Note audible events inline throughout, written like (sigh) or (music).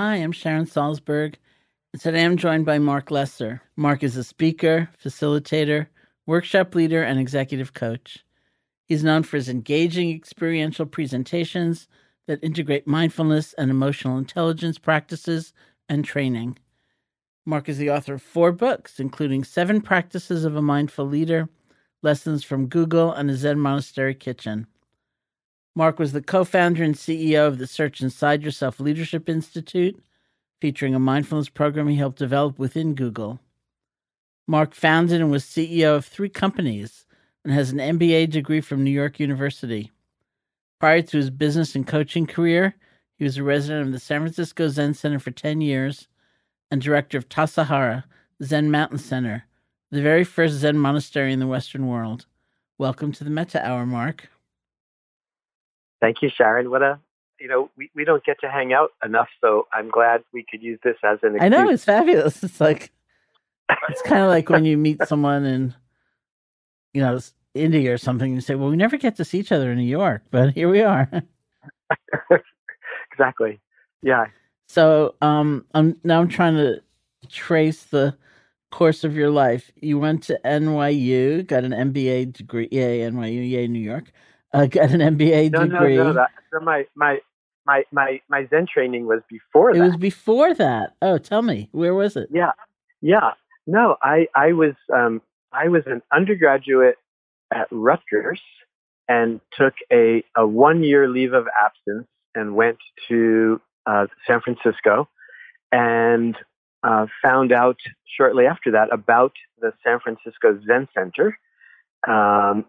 Hi, I'm Sharon Salzberg, and today I'm joined by Marc Lesser. Marc is a speaker, facilitator, workshop leader, and executive coach. He's known for his engaging experiential presentations that integrate mindfulness and emotional intelligence practices and training. Marc is the author of four books, including Seven Practices of a Mindful Leader, Lessons from Google, and a Zen Monastery Kitchen. Marc was the co founder and CEO of the Search Inside Yourself Leadership Institute, featuring a mindfulness program he helped develop within Google. Marc founded and was CEO of three companies and has an MBA degree from New York University. Prior to his business and coaching career, he was a resident of the San Francisco Zen Center for 10 years and director of Tassajara, Zen Mountain Center, the very first Zen monastery in the Western world. Welcome to the Metta Hour, Mark. Thank you, Sharon. What a you know, we, we don't get to hang out enough, so I'm glad we could use this as an excuse. I know it's fabulous. (laughs) It's like it's kind of like when you meet someone in you know India or something. You say, "Well, we never get to see each other in New York, but (laughs) here we are." (laughs) exactly. Yeah. So, um, I'm now I'm trying to trace the course of your life. You went to NYU, got an MBA degree. Yay, NYU, yay, New York uh, got an MBA no, degree. No, no, that, so my my my my my Zen training was before it that. was before that. Oh, tell me, where was it? Yeah, yeah. No, I I was um I was an undergraduate at Rutgers and took a a one year leave of absence and went to uh, San Francisco and uh, found out shortly after that about the San Francisco Zen Center. Um,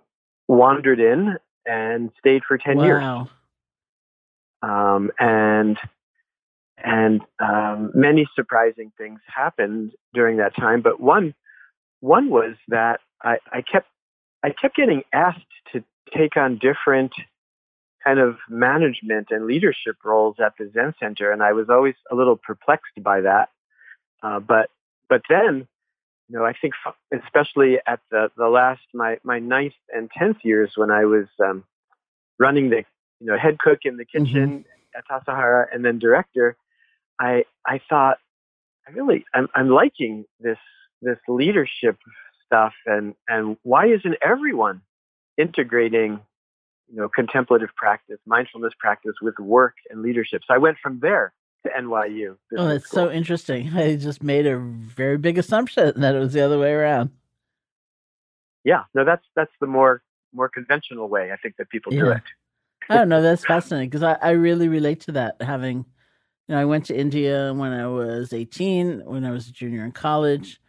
wandered in and stayed for 10 wow. years. Um, and and um, many surprising things happened during that time. But one one was that I, I kept I kept getting asked to take on different kind of management and leadership roles at the Zen Center, and I was always a little perplexed by that. Uh, but but then, you know, I think especially at the the last my my ninth and tenth years when I was um, running the you know head cook in the mm-hmm. kitchen mm-hmm. at Tassajara and then director, I I thought I really I'm I'm liking this this leadership stuff and and why isn't everyone integrating you know contemplative practice, mindfulness practice with work and leadership? So I went from there to NYU. Oh, that's school. so interesting. (laughs) I just made a very big assumption that it was the other way around. Yeah, no, that's that's the more more conventional way I think that people yeah. do it. I don't know. That's fascinating because I, I really relate to that. Having, you know, I went to India when I was 18, when I was a junior in college.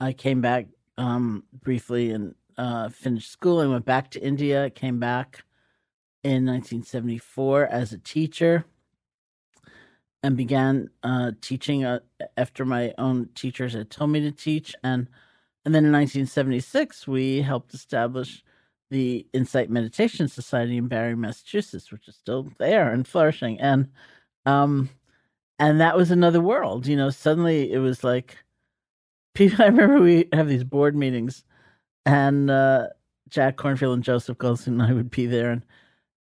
I came back um, briefly and uh, finished school. I went back to India, came back in 1974 as a teacher and began uh, teaching uh, after my own teachers had told me to teach. And, and then in 1976, we helped establish the Insight Meditation Society in Barre, Massachusetts, which is still there and flourishing. And um and that was another world. You know, suddenly it was like (laughs) people I remember we have these board meetings and uh Jack Kornfield and Joseph Goldstein and I would be there and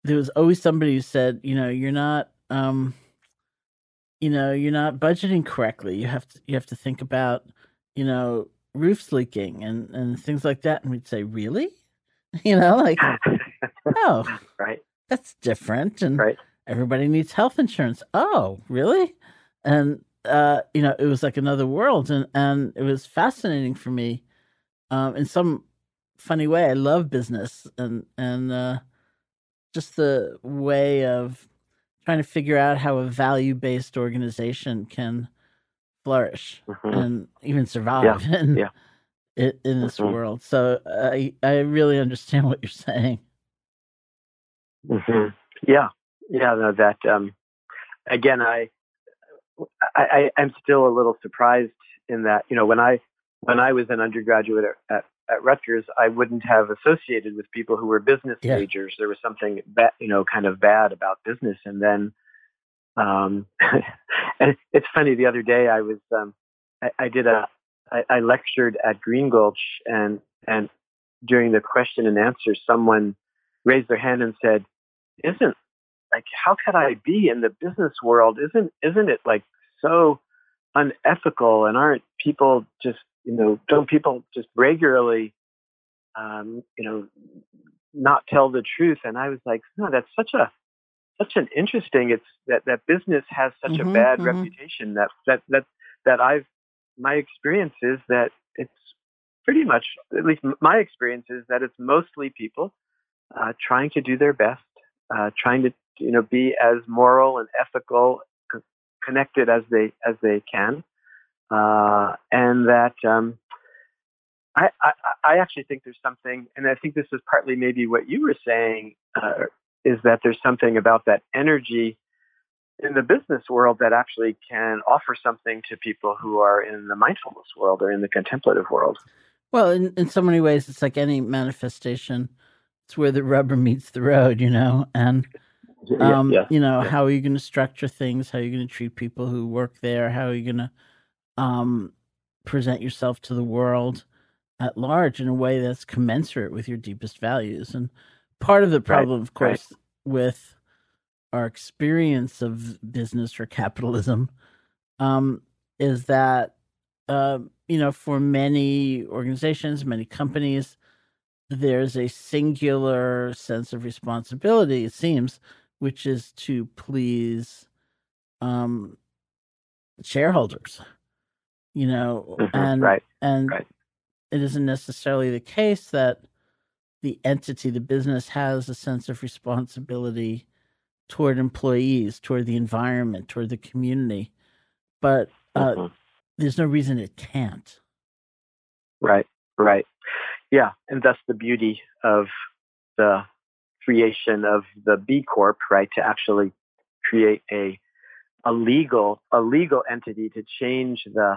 there was always somebody who said, you know, you're not um you know, you're not budgeting correctly. You have to you have to think about, you know, roofs leaking and and things like that and we'd say, "Really?" (laughs) You know, like, (laughs) oh, right. That's different. And right. everybody needs health insurance. Oh, really? And, uh, you know, it was like another world. And, and it was fascinating for me. Um, in some funny way, I love business and, and, uh, just the way of trying to figure out how a value based organization can flourish mm-hmm. and even survive. (laughs) Yeah. And, yeah in, in this mm-hmm. world. So I I really understand what you're saying. Mm-hmm. Yeah, yeah. No, that um, again, I I, I, am still a little surprised in that, you know, when I when I was an undergraduate at, at, Rutgers, I wouldn't have associated with people who were business yeah. majors. There was something, ba- you know, kind of bad about business. And then, um, (laughs) and it's funny. The other day, I was, um, I, I did a, I, I lectured at Green Gulch, and and during the question and answer, someone raised their hand and said, "Isn't like how could I be in the business world? Isn't isn't it like so unethical? And aren't people just you know don't people just regularly um, you know not tell the truth?" And I was like, "No, that's such a such an interesting. It's that that business has such mm-hmm, a bad mm-hmm. reputation that that that that I've my experience is that it's pretty much at least my experience is that it's mostly people uh, trying to do their best, uh, trying to you know be as moral and ethical, c- connected as they as they can, uh, and that um, I, I, I actually think there's something, and I think this is partly maybe what you were saying, uh, is that there's something about that energy in the business world that actually can offer something to people who are in the mindfulness world or in the contemplative world. Well, in, in so many ways, it's like any manifestation. It's where the rubber meets the road, you know, and um, yeah, yeah, you know, yeah. how are you going to structure things? How are you going to treat people who work there? How are you going to um, present yourself to the world at large in a way that's commensurate with your deepest values? And part of the problem, right, of course, right. with our experience of business or capitalism um, is that, uh, you know, for many organizations, many companies, there's a singular sense of responsibility, it seems, which is to please um, shareholders, you know, mm-hmm, and right, and right. it isn't necessarily the case that the entity, the business, has a sense of responsibility toward employees, toward the environment, toward the community, but uh, mm-hmm. there's no reason it can't. Right, right, yeah, and that's the beauty of the creation of the B Corp, right? To actually create a a legal a legal entity to change the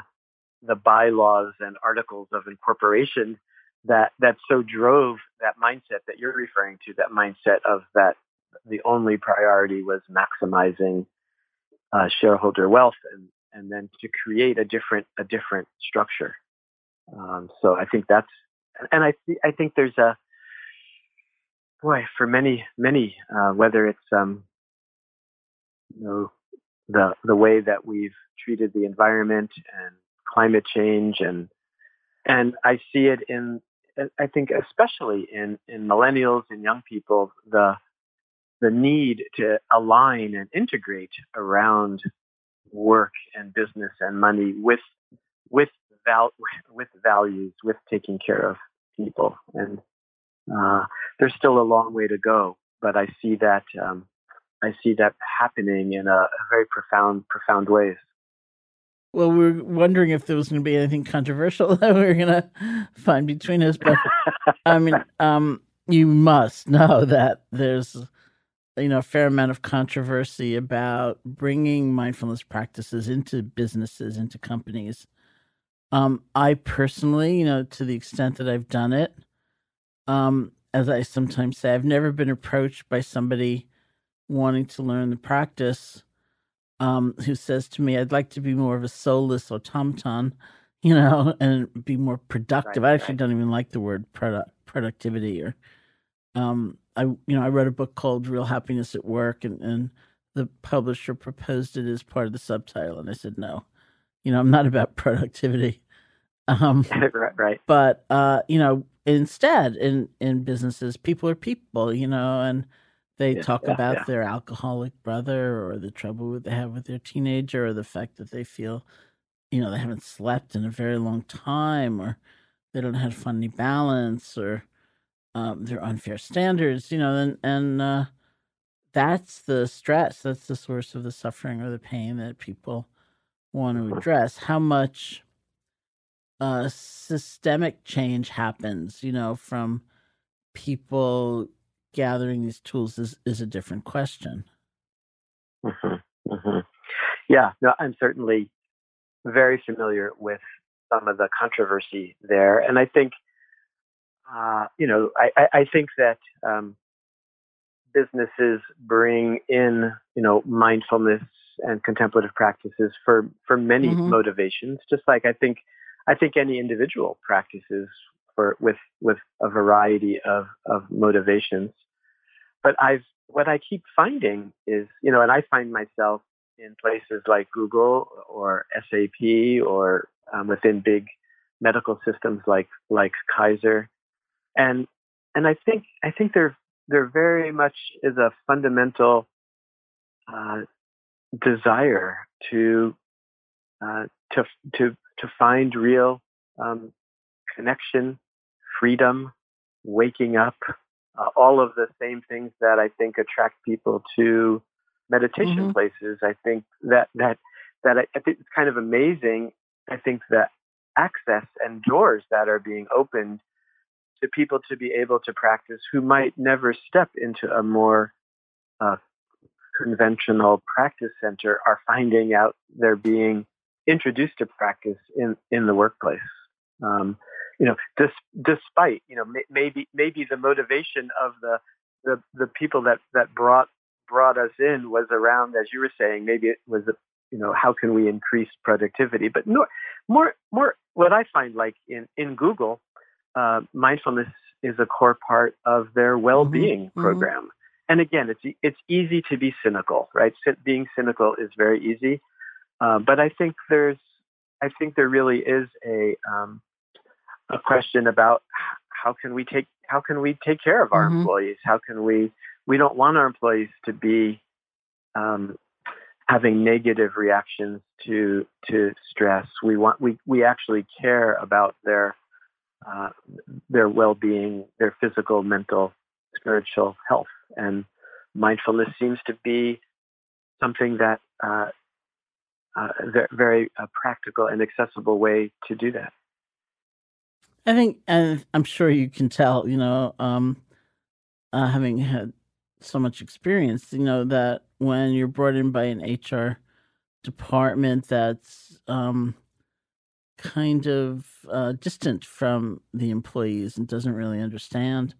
the bylaws and articles of incorporation that that so drove that mindset that you're referring to that mindset of that the only priority was maximizing uh, shareholder wealth and and then to create a different a different structure. Um, so I think that's and I th- I think there's a boy, for many, many, uh, whether it's um, you know the the way that we've treated the environment and climate change, and and I see it in, I think especially in in millennials and young people, the the need to align and integrate around work and business and money with with val- (laughs) with values, with taking care of people, and uh, there's still a long way to go, but I see that um, I see that happening in a, a, very profound, profound ways. Well, we are wondering if there was going to be anything controversial (laughs) that we are going to find between us, but I mean, (laughs) um, you must know that there's you know a fair amount of controversy about bringing mindfulness practices into businesses, into companies. Um, I personally, you know, to the extent that I've done it, um, as I sometimes say, I've never been approached by somebody wanting to learn the practice um, who says to me, I'd like to be more of a soulless automaton, (laughs) you know, and be more productive. Right, I actually right. don't even like the word product, productivity or, um, I, you know, I wrote a book called Real Happiness at Work and, and the publisher proposed it as part of the subtitle. And I said, no, you know, I'm not (laughs) about productivity. Um, (laughs) right, right. But, uh, you know, instead in in businesses people are people you know and they yeah, talk yeah, about yeah. their alcoholic brother or the trouble they have with their teenager or the fact that they feel you know they haven't slept in a very long time or they don't have funny balance or um, their unfair standards you know and and uh, that's the stress that's the source of the suffering or the pain that people want to mm-hmm. address how much uh, systemic change happens, you know, from people gathering these tools is, is a different question. Mm-hmm, mm-hmm. Yeah, no, I'm certainly very familiar with some of the controversy there, and I think, uh, you know, I, I, think that um, businesses bring in, you know, mindfulness and contemplative practices for for many mm-hmm. motivations. Just like I think, I think any individual practices for with with a variety of of motivations. But I've what I keep finding is, you know, and I find myself in places like Google or SAP or um, within big medical systems like like Kaiser, and and I think I think there there very much is a fundamental uh, desire to uh, to to to find real um, connection, freedom, waking up, uh, all of the same things that I think attract people to meditation mm-hmm. places. I think that that that I, I think it's kind of amazing. I think that access and doors that are being opened to people to be able to practice who might never step into a more uh, conventional practice center are finding out they're being introduced to practice in in the workplace. Um, you know, dis, despite you know maybe maybe the motivation of the the the people that that brought brought us in was around, as you were saying, maybe it was, you know, how can we increase productivity? But more, more, more. What I find, like in in Google, uh, mindfulness is a core part of their mm-hmm. well-being mm-hmm. program. Mm-hmm. And again, it's it's easy to be cynical, right? Being cynical is very easy, uh, but I think there's, I think there really is a um, a question about how can we take how can we take care of our mm-hmm. employees? How can we we don't want our employees to be um, having negative reactions to to stress. We want we we actually care about their uh, their well being, their physical, mental, spiritual health, and mindfulness seems to be something that uh, uh, very uh, practical and accessible way to do that. I think, and I'm sure you can tell, you know, um, uh, having had so much experience, you know, that when you're brought in by an HR department that's um, kind of uh, distant from the employees and doesn't really understand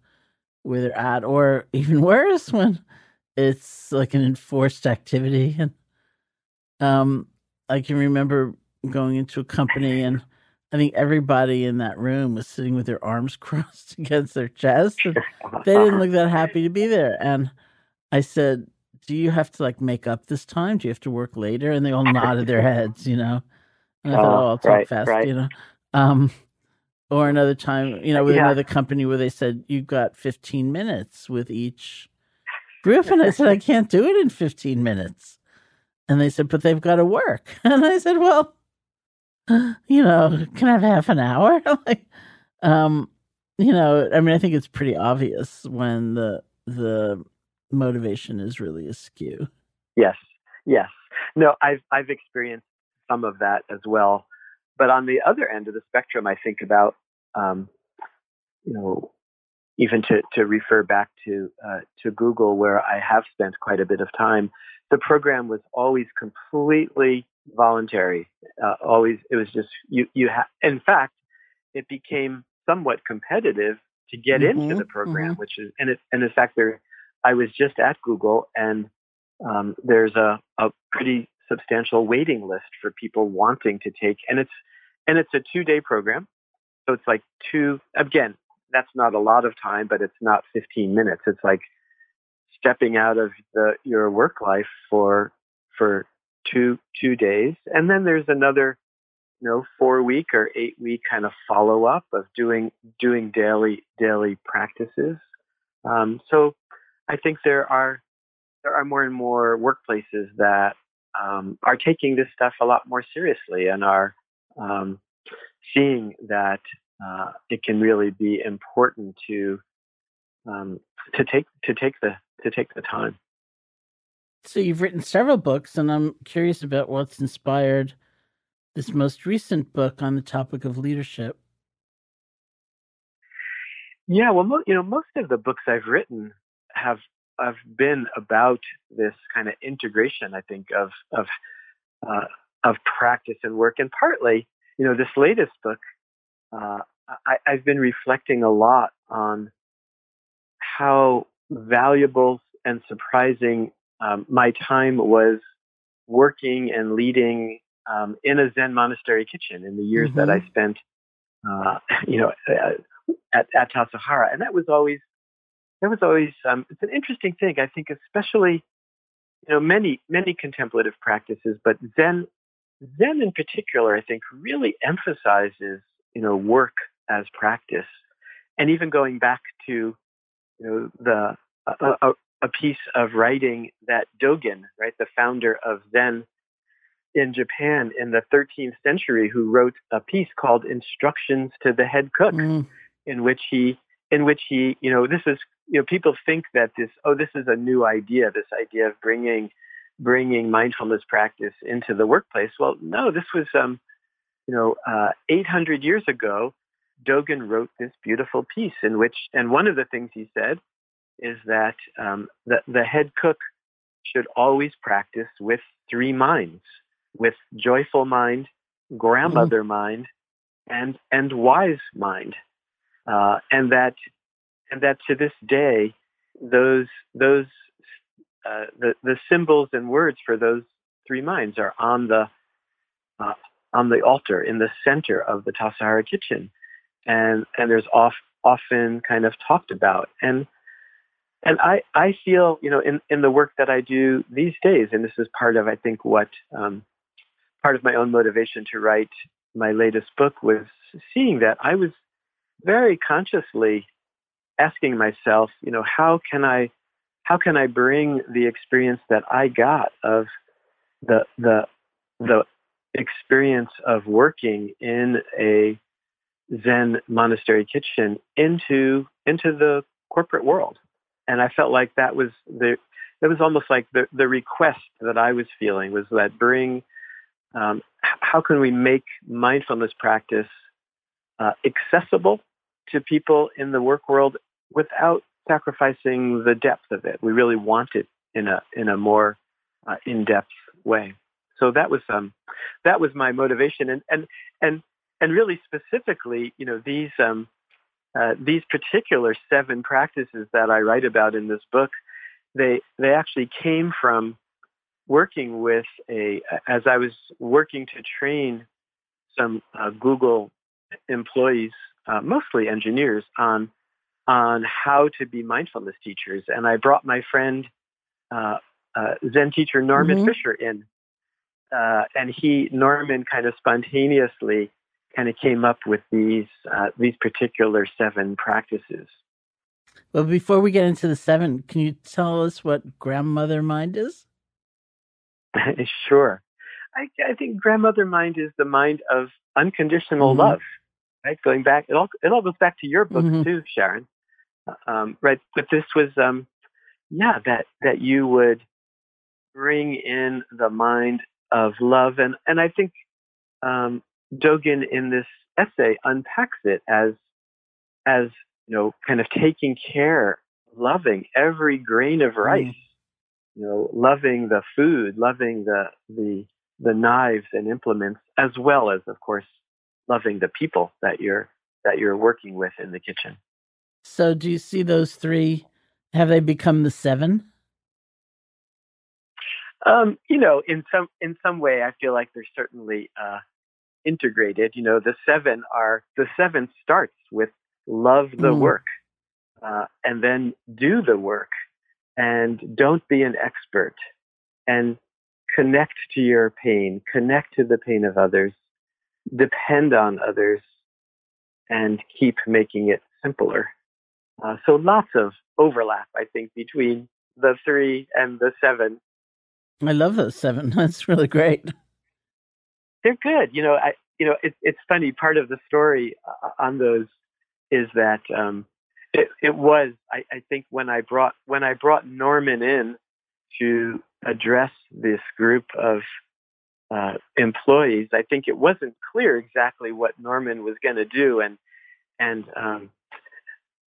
where they're at, or even (laughs) worse, when it's like an enforced activity. And um, I can remember going into a company and I think everybody in that room was sitting with their arms (laughs) crossed against their chest. And they didn't look that happy to be there. And I said, Do you have to like make up this time? Do you have to work later? And they all nodded their heads, you know. And I thought, oh, I'll talk right, fast, right. you know. Um, or another time, you know, with yeah. another company where they said, You've got 15 minutes with each group. And I said, I can't do it in 15 minutes. And they said, But they've got to work. (laughs) And I said, Well, (laughs) you know, can I have half an hour? (laughs) like, um, you know, I mean, I think it's pretty obvious when the the motivation is really askew. Yes, yes. No, I've I've experienced some of that as well. But on the other end of the spectrum, I think about, um, you know, even to to refer back to uh, to Google, where I have spent quite a bit of time. The program was always completely voluntary. Uh, always, it was just you. You have. In fact, it became somewhat competitive to get mm-hmm, into the program, mm-hmm. which is and it and in fact there. I was just at Google and um, there's a, a pretty substantial waiting list for people wanting to take and it's and it's a two day program so it's like two again that's not a lot of time but it's not 15 minutes it's like stepping out of the your work life for for two two days, and then there's another you know four week or eight week kind of follow up of doing doing daily daily practices. Um, so I think there are there are more and more workplaces that um, are taking this stuff a lot more seriously and are um, seeing that uh, it can really be important to um, to take to take the to take the time. So you've written several books, and I'm curious about what's inspired this most recent book on the topic of leadership. Yeah, well, you know, most of the books I've written have have been about this kind of integration. I think of of uh, of practice and work. And partly, you know, this latest book, uh, I, I've been reflecting a lot on how valuable and surprising um, my time was working and leading um, in a Zen monastery kitchen in the years mm-hmm. that I mm-hmm. spent, uh, (laughs) you know, at, at Tassajara. And that was always, that was always, um, it's an interesting thing. I think especially, you know, many, many contemplative practices, but Zen, Zen in particular, I think really emphasizes, you know, work as practice. And even going back to, you know, the, a, a piece of writing that Dogen, right, the founder of Zen in Japan in the 13th century, who wrote a piece called Instructions to the Head Cook, mm. in which he, in which he, you know, this is, you know, people think that this, oh, this is a new idea, this idea of bringing, bringing mindfulness practice into the workplace. Well, no, this was, um, you know, uh, 800 years ago. Dogen wrote this beautiful piece in which, and one of the things he said is that um, the, the head cook should always practice with three minds, with joyful mind, grandmother mm. mind, and and wise mind, uh, and that and that to this day, those those uh, the the symbols and words for those three minds are on the uh, on the altar in the center of the Tassajara kitchen, and and there's off, often kind of talked about. And and I, I feel, you know, in, in the work that I do these days, and this is part of, I think, what um, part of my own motivation to write my latest book was seeing that I was very consciously asking myself, you know, how can I, how can I bring the experience that I got of the the the experience of working in a Zen monastery kitchen into into the corporate world? And I felt like that was the it was almost like the the request that I was feeling was that bring um, how can we make mindfulness practice uh, accessible to people in the work world without sacrificing the depth of it. We really want it in a in a more uh, in depth way. So that was um that was my motivation and and and and really specifically, you know, these um uh, these particular seven practices that I write about in this book, they they actually came from working with a as I was working to train some uh, Google employees, uh, mostly engineers, on on how to be mindfulness teachers, and I brought my friend uh, uh, Zen teacher Norman mm-hmm. Fischer in, and he Norman kind of spontaneously kind of came up with these uh, these particular seven practices. Well, before we get into the seven, can you tell us what grandmother mind is? (laughs) sure. I, I, think grandmother mind is the mind of unconditional mm-hmm. love. Right, going back, it all it all goes back to your book mm-hmm. too, Sharon. Uh, um, right, but this was, um, yeah, that that you would bring in the mind of love, and and I think um, Dogen in this essay unpacks it as as you know kind of taking care loving every grain of rice mm. you know loving the food loving the the the knives and implements as well as of course loving the people that you're that you're working with in the kitchen so do you see those three have they become the seven um, you know in some in some way i feel like there's certainly uh, integrated. You know, the seven are the seven starts with love the mm. work, uh, and then do the work, and don't be an expert, and connect to your pain, connect to the pain of others, depend on others, and keep making it simpler. Uh, so lots of overlap, I think, between the three and the seven. I love those seven. (laughs) That's really great they're good. You know, I you know it, it's funny. Part of the story uh, on those is that um, it, it was I, I think when I brought when I brought Norman in to address this group of uh, employees, I think it wasn't clear exactly what Norman was going to do, and and um,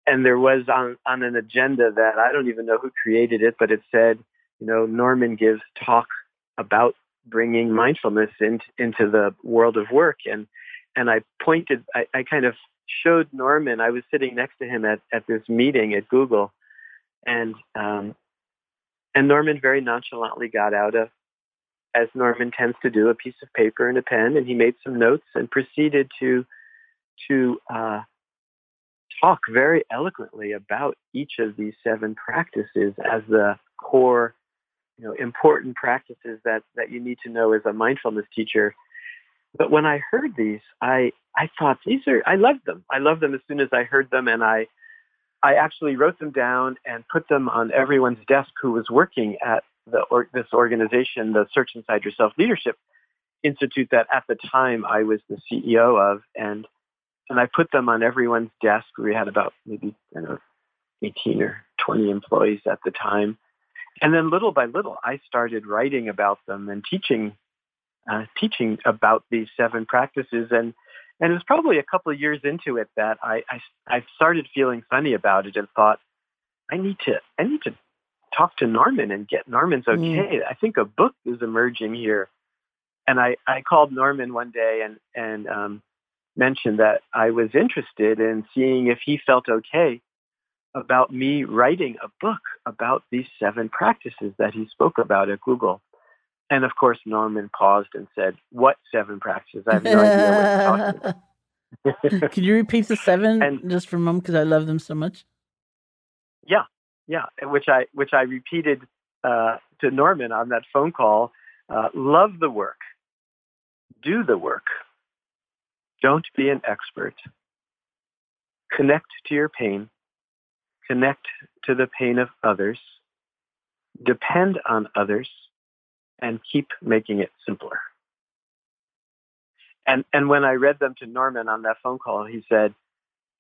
and there was on on an agenda that I don't even know who created it, but it said, you know, Norman gives talk about bringing mindfulness into into the world of work. And and I pointed, I, I kind of showed Norman. I was sitting next to him at at this meeting at Google, and um, and Norman very nonchalantly got out a, as Norman tends to do, a piece of paper and a pen, and he made some notes and proceeded to to uh, talk very eloquently about each of these seven practices as the core, you know, important practices that that you need to know as a mindfulness teacher. But when I heard these, I I thought these are I loved them. I loved them as soon as I heard them, and I I actually wrote them down and put them on everyone's desk who was working at the or, this organization, the Search Inside Yourself Leadership Institute, that at the time I was the CEO of, and and I put them on everyone's desk. We had about maybe I don't know 18 or 20 employees at the time, and then little by little, I started writing about them and teaching uh, teaching about these seven practices and and it was probably a couple of years into it that I, I, I started feeling funny about it and thought, I need to I need to talk to Norman and get Norman's mm. okay. Mm. I think a book is emerging here. And I, I called Norman one day and, and um, mentioned that I was interested in seeing if he felt okay about me writing a book about these seven practices that he spoke about at Google. And of course, Norman paused and said, What seven practices? I have no idea what you're talking about. (laughs) Can you repeat the seven and, just for a moment because I love them so much? Yeah, yeah. Which I which I repeated uh, to Norman on that phone call. Uh, love the work, do the work. Don't be an expert. Connect to your pain. Connect to the pain of others. Depend on others and keep making it simpler. And and when I read them to Norman on that phone call, he said,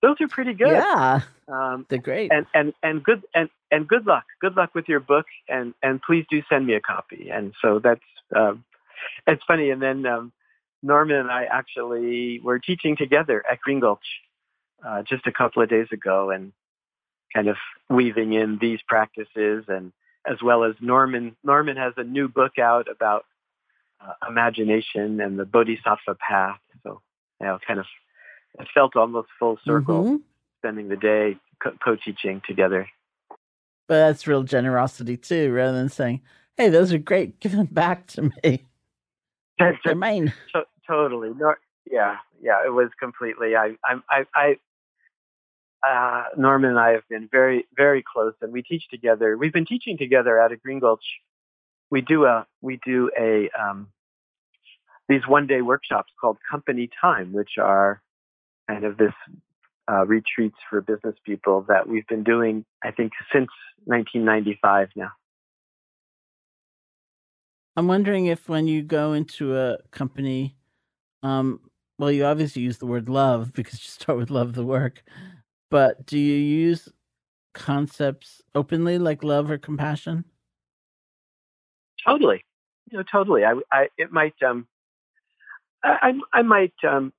"Those are pretty good. Yeah, um, they're great. And and and good and and good luck. Good luck with your book. And and please do send me a copy." And so that's um, it's funny. And then um, Norman and I actually were teaching together at Green Gulch uh, just a couple of days ago, and kind of weaving in these practices and as well as Norman. Norman has a new book out about uh, imagination and the Bodhisattva path. So, you know, kind of, it felt almost full circle mm-hmm. spending the day co teaching together. But that's real generosity too, rather than saying, hey, those are great, give them back to me. (laughs) They're mine. To- totally. No, yeah, yeah, it was completely. I, I, I uh, Norman and I have been very, very close, and we teach together. We've been teaching together out of Green Gulch. We do a we do a um, these one day workshops called Company Time, which are kind of this uh, retreats for business people that we've been doing, I think, since 1995 now. I'm wondering if when you go into a company, um, well, you obviously use the word love because you start with love the work. But do you use concepts openly like love or compassion? Totally. You know, totally. I, I it might, um, I, I might, um,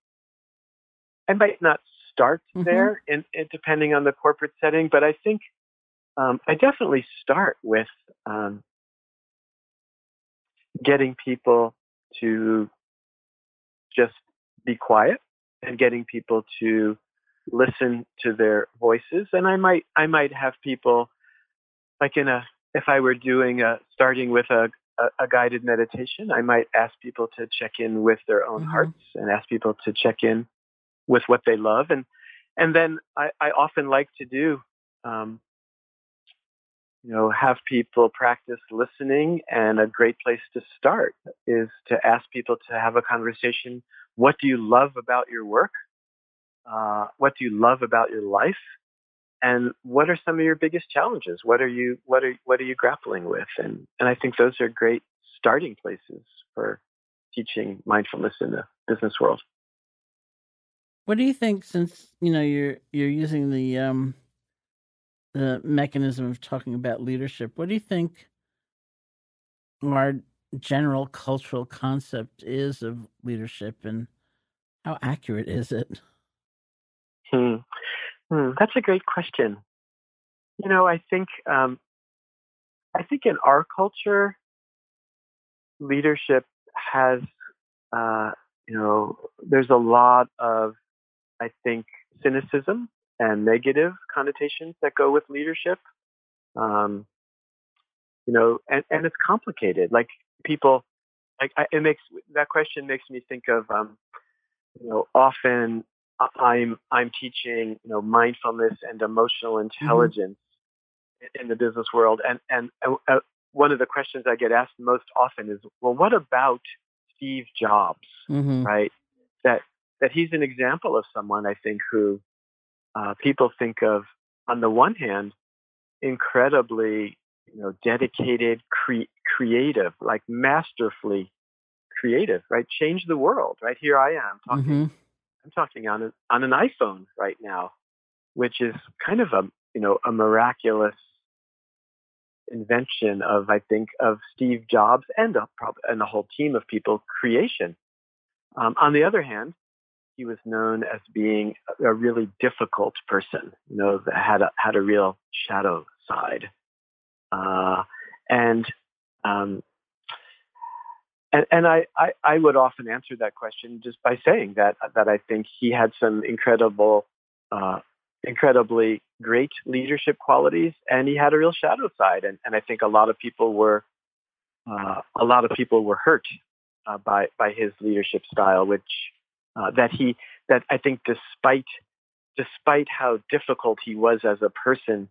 I might not start mm-hmm. there, in, in, depending on the corporate setting, but I think um, I definitely start with um, getting people to just be quiet and getting people to listen to their voices and i might i might have people like in a if i were doing a starting with a a, a guided meditation i might ask people to check in with their own mm-hmm. hearts and ask people to check in with what they love and and then i i often like to do um you know have people practice listening and a great place to start is to ask people to have a conversation what do you love about your work uh, what do you love about your life? And what are some of your biggest challenges? What are you what are what are you grappling with? And and I think those are great starting places for teaching mindfulness in the business world. What do you think since you know you're you're using the um the mechanism of talking about leadership, what do you think our general cultural concept is of leadership and how accurate is it? Hmm. Hmm. That's a great question. You know, I think um, I think in our culture, leadership has, uh, you know, there's a lot of, I think, cynicism and negative connotations that go with leadership. Um, you know, and, and it's complicated. Like people, like I, it makes that question makes me think of, um, you know, often I'm I'm teaching, you know, mindfulness and emotional Mm-hmm. intelligence in the business world, and and uh, one of the questions I get asked most often is, well, what about Steve Jobs, hmm right? That that he's an example of someone I think who uh, people think of on the one hand incredibly you know dedicated, cre- creative, like masterfully creative, right? Change the world, right? Here I am talking. hmm I'm talking on a, on an iPhone right now, which is kind of a you know a miraculous invention of I think of Steve Jobs and a and a whole team of people creation. Um, on the other hand, he was known as being a, a really difficult person. You know, that had a had a real shadow side, uh, and um, and, and I, I, I would often answer that question just by saying that that I think he had some incredible, uh, incredibly great leadership qualities, and he had a real shadow side, and, and I think a lot of people were uh, a lot of people were hurt uh, by by his leadership style, which uh, that he that I think despite despite how difficult he was as a person,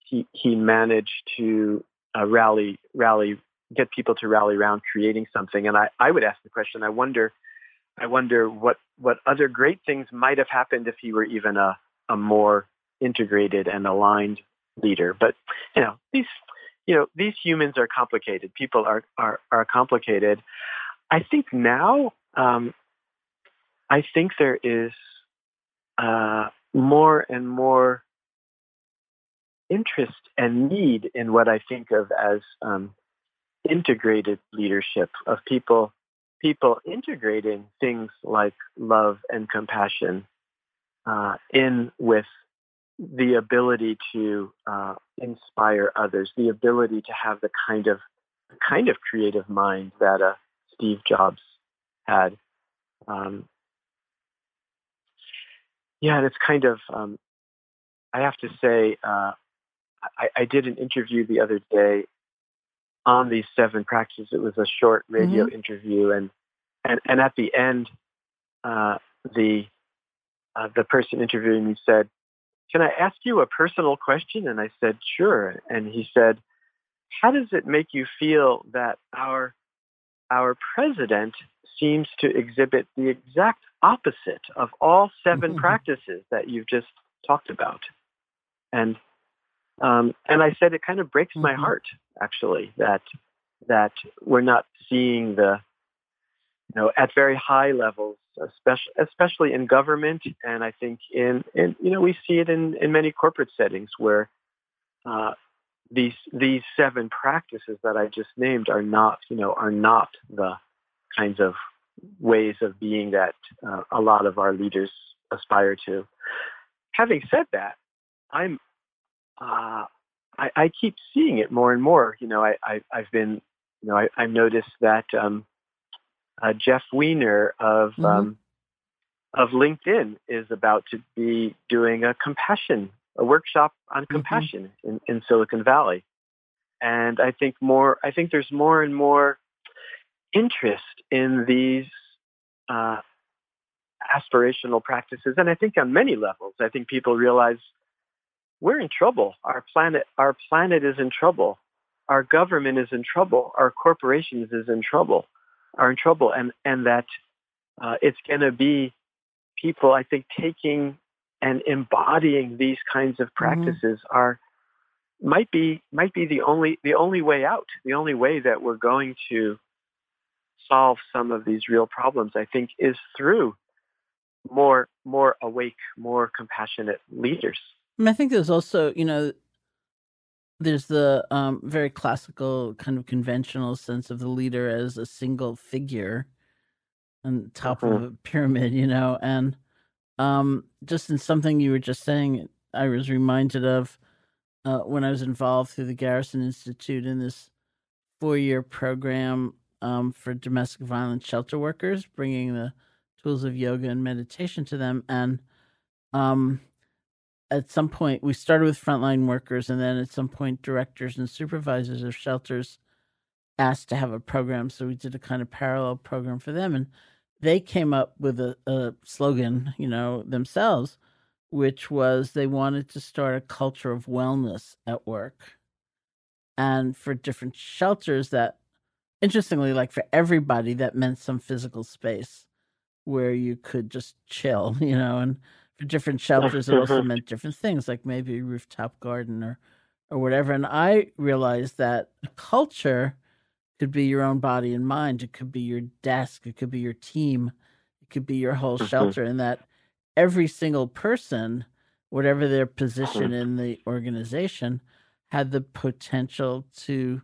he he managed to uh, rally rally get people to rally around creating something. And I, I would ask the question, I wonder, I wonder what, what other great things might have happened if he were even a, a more integrated and aligned leader. But, you know, these, you know, these humans are complicated. People are, are, are complicated. I think now, um, I think there is uh, more and more interest and need in what I think of as um, integrated leadership of people people integrating things like love and compassion uh, in with the ability to uh, inspire others, the ability to have the kind of kind of creative mind that uh, Steve Jobs had. Um, yeah, and it's kind of um, I have to say uh, I, I did an interview the other day on these seven practices. It was a short radio Mm-hmm. interview, and and and at the end, uh, the uh, the person interviewing me said, "Can I ask you a personal question?" And I said, "Sure." And he said, "How does it make you feel that our our president seems to exhibit the exact opposite of all 7 Mhm. practices that you've just talked about?" And um, and I said it kind of breaks my Mhm. heart actually that that we're not seeing the you know at very high levels, especially especially in government, and I think in in you know we see it in in many corporate settings where uh, these these seven practices that I just named are not you know are not the kinds of ways of being that uh, a lot of our leaders aspire to. Having said that, I'm uh, I, I keep seeing it more and more. You know, I, I I've been you know I, I've noticed that um, uh, Jeff Weiner of Mhm. um, of LinkedIn is about to be doing a compassion a workshop on compassion in, in Silicon Valley, and I think more I think there's more and more interest in these. Uh, aspirational practices and i think on many levels i think people realize we're in trouble. Our planet, our planet is in trouble. Our government is in trouble. Our corporations is in trouble. Are in trouble, and and that uh, it's going to be people. I think taking and embodying these kinds of practices are might be might be the only the only way out. The only way that we're going to solve some of these real problems. I think is through more more awake, more compassionate leaders. And I think there's also, you know, there's the um, very classical kind of conventional sense of the leader as a single figure on top of Mhm. a pyramid, you know, and um, just in something you were just saying, I was reminded of uh, when I was involved through the Garrison Institute in this four-year program um, for domestic violence shelter workers, bringing the tools of yoga and meditation to them. And um, at some point, we started with frontline workers, and then at some point, directors and supervisors of shelters asked to have a program. So we did a kind of parallel program for them. And they came up with a, a slogan, you know, themselves, which was they wanted to start a culture of wellness at work. And for different shelters, that interestingly, like for everybody, that meant some physical space where you could just chill, (laughs) you know, and for different (laughs) shelters, it also meant different things, like maybe a rooftop garden or or whatever. And I realized that a culture could be your own body and mind. It could be your desk. It could be your team. It could be your whole mm-hmm. shelter. And that every single person, whatever their position mm-hmm. in the organization, had the potential to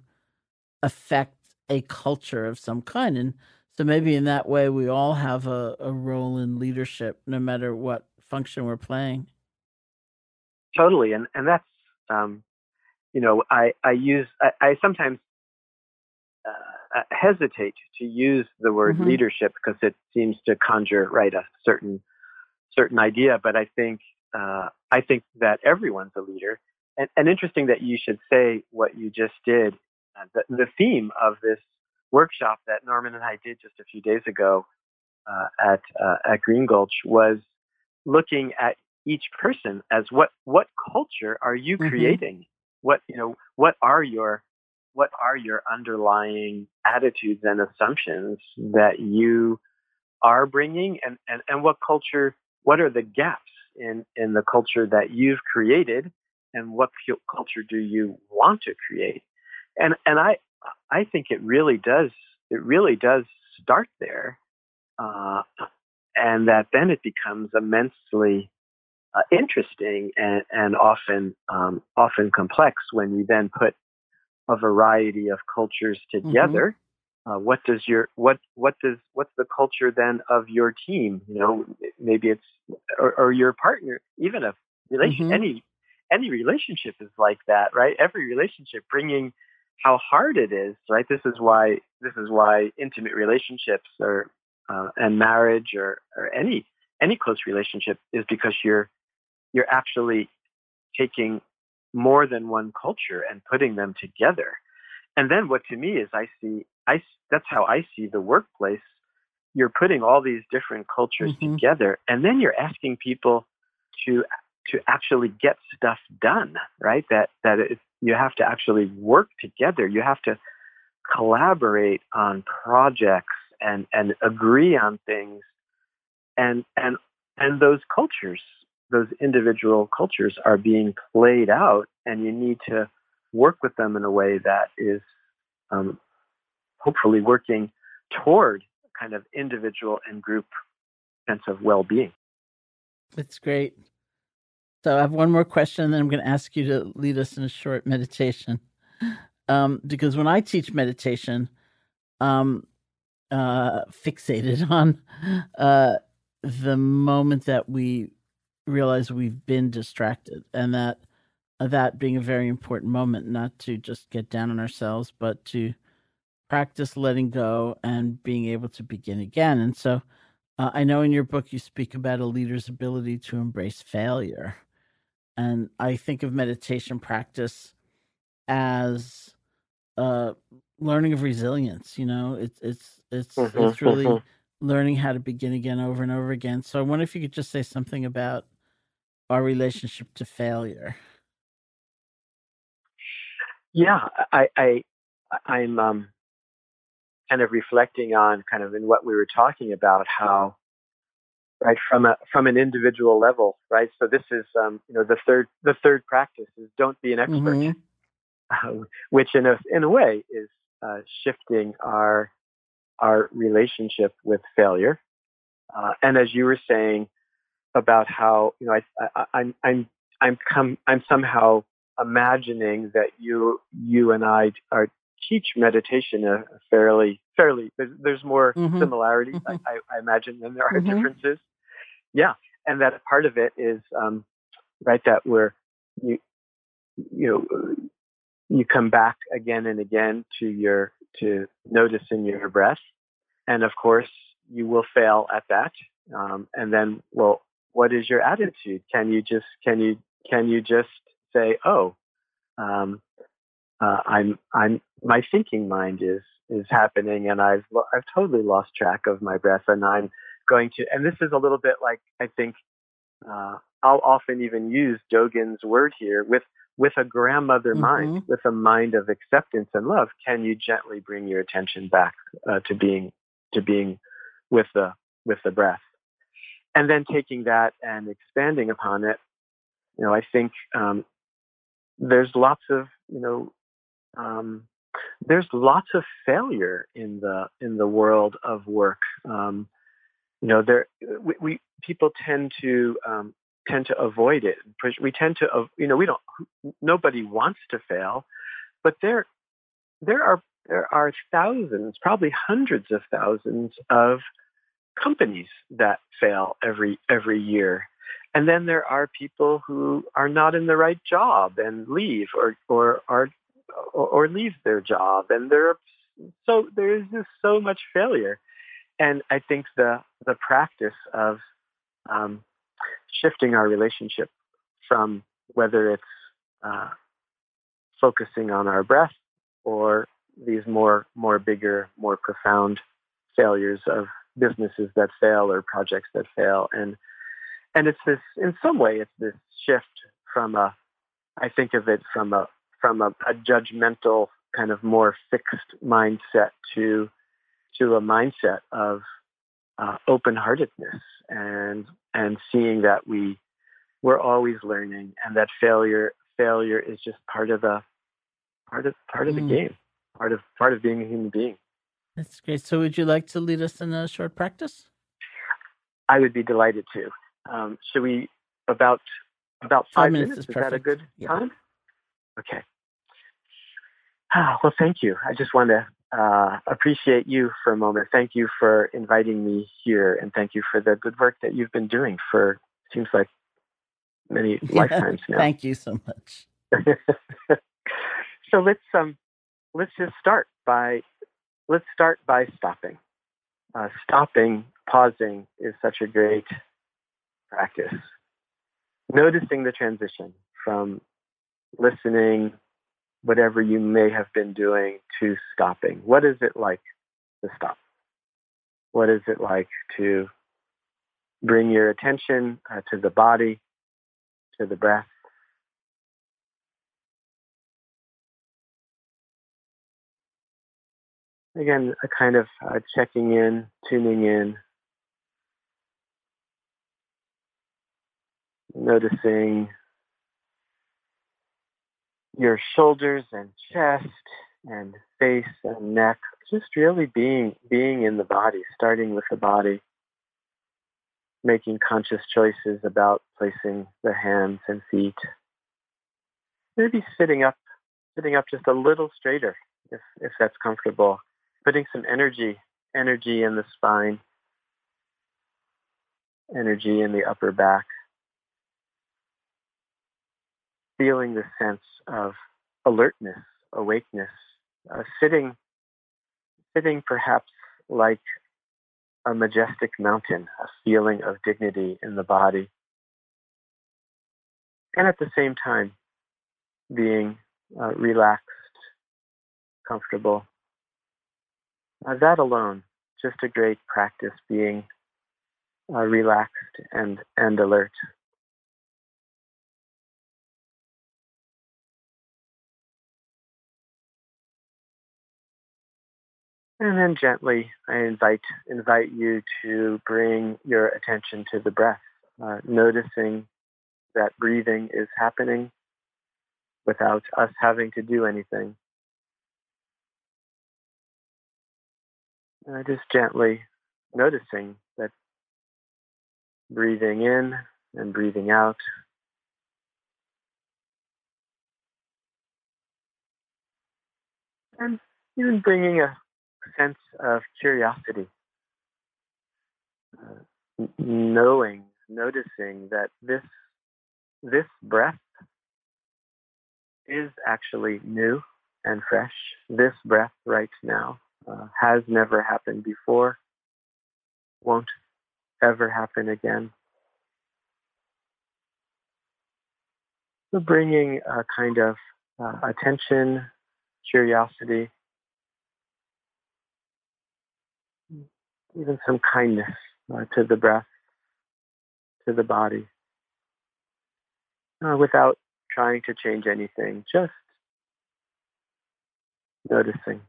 affect a culture of some kind. And so maybe in that way, we all have a, a role in leadership, no matter what function we're playing. Totally. And, and that's, um, you know, I, I use, I, I sometimes uh, uh, hesitate to use the word mm-hmm. leadership because it seems to conjure right a certain certain idea. But I think uh, I think that everyone's a leader, and, and, interesting that you should say what you just did. Uh, the, the, theme of this workshop that Norman and I did just a few days ago uh, at uh, at Green Gulch was looking at each person as what what culture are you mm-hmm. creating? What you know? What are your what are your underlying attitudes and assumptions that you are bringing and, and, and what culture, what are the gaps in, in the culture that you've created and what culture do you want to create? And, and I, I think it really does, it really does start there. Uh, and that then it becomes immensely uh, interesting and, and often, um, often complex when you then put a variety of cultures mm-hmm. together. Mm-hmm. Uh, what does your what what does what's the culture then of your team? You know, maybe it's or, or your partner. Even a relation, mm-hmm. any any relationship is like that, right? Every relationship bringing how hard it is, right? This is why this is why intimate relationships or uh, and marriage or or any any close relationship is because you're you're actually taking more than one culture and putting them together. And then what to me is I see I that's how I see the workplace. You're putting all these different cultures mm-hmm. together and then you're asking people to to actually get stuff done, right? That that it, you have to actually work together. You have to collaborate on projects and and agree on things and and and those cultures those individual cultures are being played out, and you need to work with them in a way that is um, hopefully working toward kind of individual and group sense of well-being. That's great. So I have one more question, and then I'm going to ask you to lead us in a short meditation. Um, because when I teach meditation, um, uh, fixated (laughs) on uh, the moment that we realize we've been distracted and that uh, that being a very important moment not to just get down on ourselves but to practice letting go and being able to begin again. And so uh, i know in your book you speak about a leader's ability to embrace failure and i think of meditation practice as uh, learning of resilience you know it's it's it's mm-hmm, it's really mm-hmm. learning how to begin again over and over again so i wonder if you could just say something about our relationship to failure? Yeah, I, I I'm um, kind of reflecting on kind of in what we were talking about how right from a from an individual level right so this is um, you know the third the third practice is don't be an expert mm-hmm. uh, (laughs) which in a in a way is uh, shifting our our relationship with failure uh, and as you were saying about how you know I, I, I'm I'm I'm come I'm somehow imagining that you you and I are teach meditation a, a fairly fairly there's, there's more mm-hmm. similarities mm-hmm. I, I, imagine than there are (laughs) mm-hmm. differences. Yeah, and that part of it is um, right that where you you know you come back again and again to your to noticing your breath. And of course, you will fail at that. Um, and then, well, what is your attitude? Can you just can you can you just say, oh, um, uh, I'm I'm my thinking mind is is happening, and I've I've totally lost track of my breath, and I'm going to. And this is a little bit like I think uh, I'll often even use Dogen's word here with with a grandmother mm-hmm. mind, with a mind of acceptance and love. Can you gently bring your attention back uh, to being to being with the with the breath, and then taking that and expanding upon it. You know, I think um, there's lots of you know um, there's lots of failure in the in the world of work. Um, you know, there we, we people tend to um, tend to avoid it. We tend to, you know, we don't. Nobody wants to fail, but there there are there are thousands, probably hundreds of thousands of companies that fail every every year. And then there are people who are not in the right job and leave or or are or, leave their job and there are so there is just so much failure and i think the the practice of um, shifting our relationship from whether it's uh, focusing on our breath or these more more bigger more profound failures of businesses that fail or projects that fail. And and it's this in some way it's this shift from a i think of it from a from a, a judgmental kind of more fixed mindset to to a mindset of uh, open-heartedness and and seeing that we we're always learning and that failure failure is just part of the part of part of mm. the game part of part of being a human being. That's great. So would you like to lead us in a short practice? I would be delighted to. Um, should we about about five, five minutes, minutes, is, is that a good yeah. time? Okay. Ah, well, thank you. I just want to uh, appreciate you for a moment. Thank you for inviting me here, and thank you for the good work that you've been doing for seems like many lifetimes now. thank you so much. (laughs) so let's um let's just start by let's start by stopping. Uh, stopping, pausing is such a great practice. Noticing the transition from listening whatever you may have been doing to stopping. What is it like to stop? What is it like to bring your attention uh, to the body, to the breath? Again, a kind of uh, checking in, tuning in, noticing your shoulders and chest and face and neck, just really being being in the body, starting with the body, making conscious choices about placing the hands and feet. Maybe sitting up, sitting up just a little straighter if if that's comfortable. Putting some energy, energy in the spine, energy in the upper back feeling the sense of alertness, awakeness, uh, sitting, sitting perhaps like a majestic mountain, a feeling of dignity in the body, and at the same time being uh, relaxed, comfortable. Uh, that alone, just a great practice being uh, relaxed and, and alert. And then gently, I invite invite you to bring your attention to the breath, uh, noticing that breathing is happening without us having to do anything. Uh, just gently noticing that breathing in and breathing out. And even bringing a sense of curiosity, uh, knowing, noticing that this this breath is actually new. and fresh. This breath right now uh, has never happened before, won't ever happen again. So bringing a kind of uh, attention, curiosity, even some kindness uh, to the breath, to the body, uh, without trying to change anything, just noticing.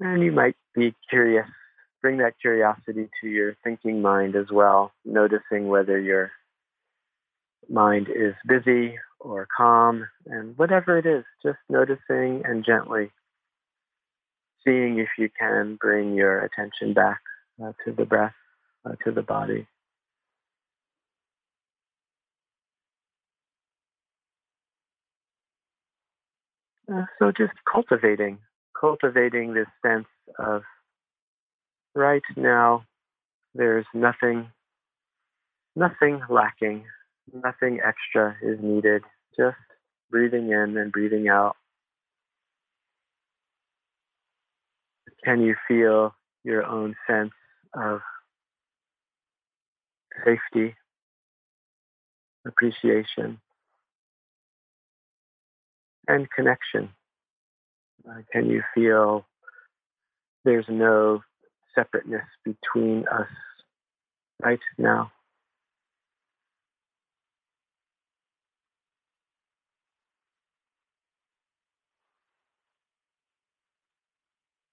And you might be curious, bring that curiosity to your thinking mind as well, noticing whether your mind is busy or calm, and whatever it is, just noticing and gently seeing if you can bring your attention back uh, to the breath, uh, to the body. Uh, so just cultivating, cultivating this sense of right now, there's nothing, nothing lacking, nothing extra is needed. Just breathing in and breathing out. Can you feel your own sense of safety, appreciation, and connection? Uh, can you feel there's no separateness between us right now?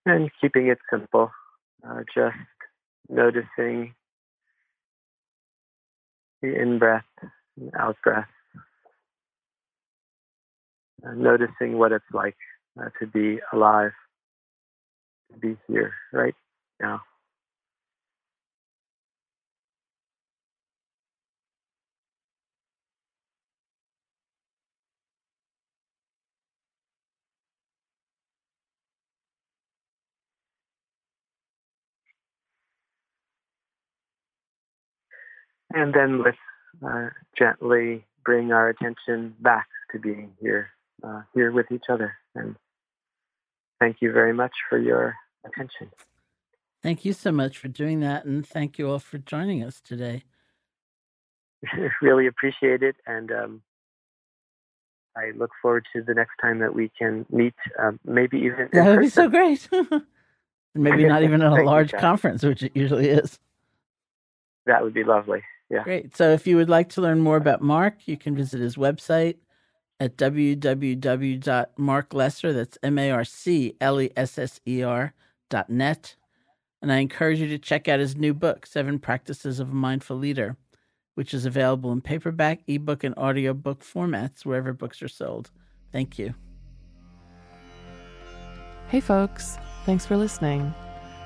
And keeping it simple, uh, just noticing the in breath and out breath, uh, noticing what it's like uh, to be alive, to be here right now. And then let's uh, gently bring our attention back to being here, uh, here with each other. And thank you very much for your attention. Thank you so much for doing that. And thank you all for joining us today. (laughs) really appreciate it. And um, I look forward to the next time that we can meet, uh, maybe even. That would be so great. (laughs) maybe not even at a (laughs) large conference, which it usually is. That would be lovely. Yeah. Great. So if you would like to learn more about Marc, you can visit his website at www.marclesser, that's M-A-R-C-L-E-S-S-E-R dot net. And I encourage you to check out his new book, Seven Practices of a Mindful Leader, which is available in paperback, ebook, and audiobook formats wherever books are sold. Thank you. Hey, folks. Thanks for listening.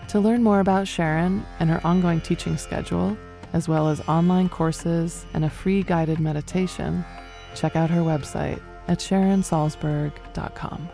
To learn more about Sharon and her ongoing teaching schedule, as well as online courses and a free guided meditation, check out her website at sharonsalzberg.com.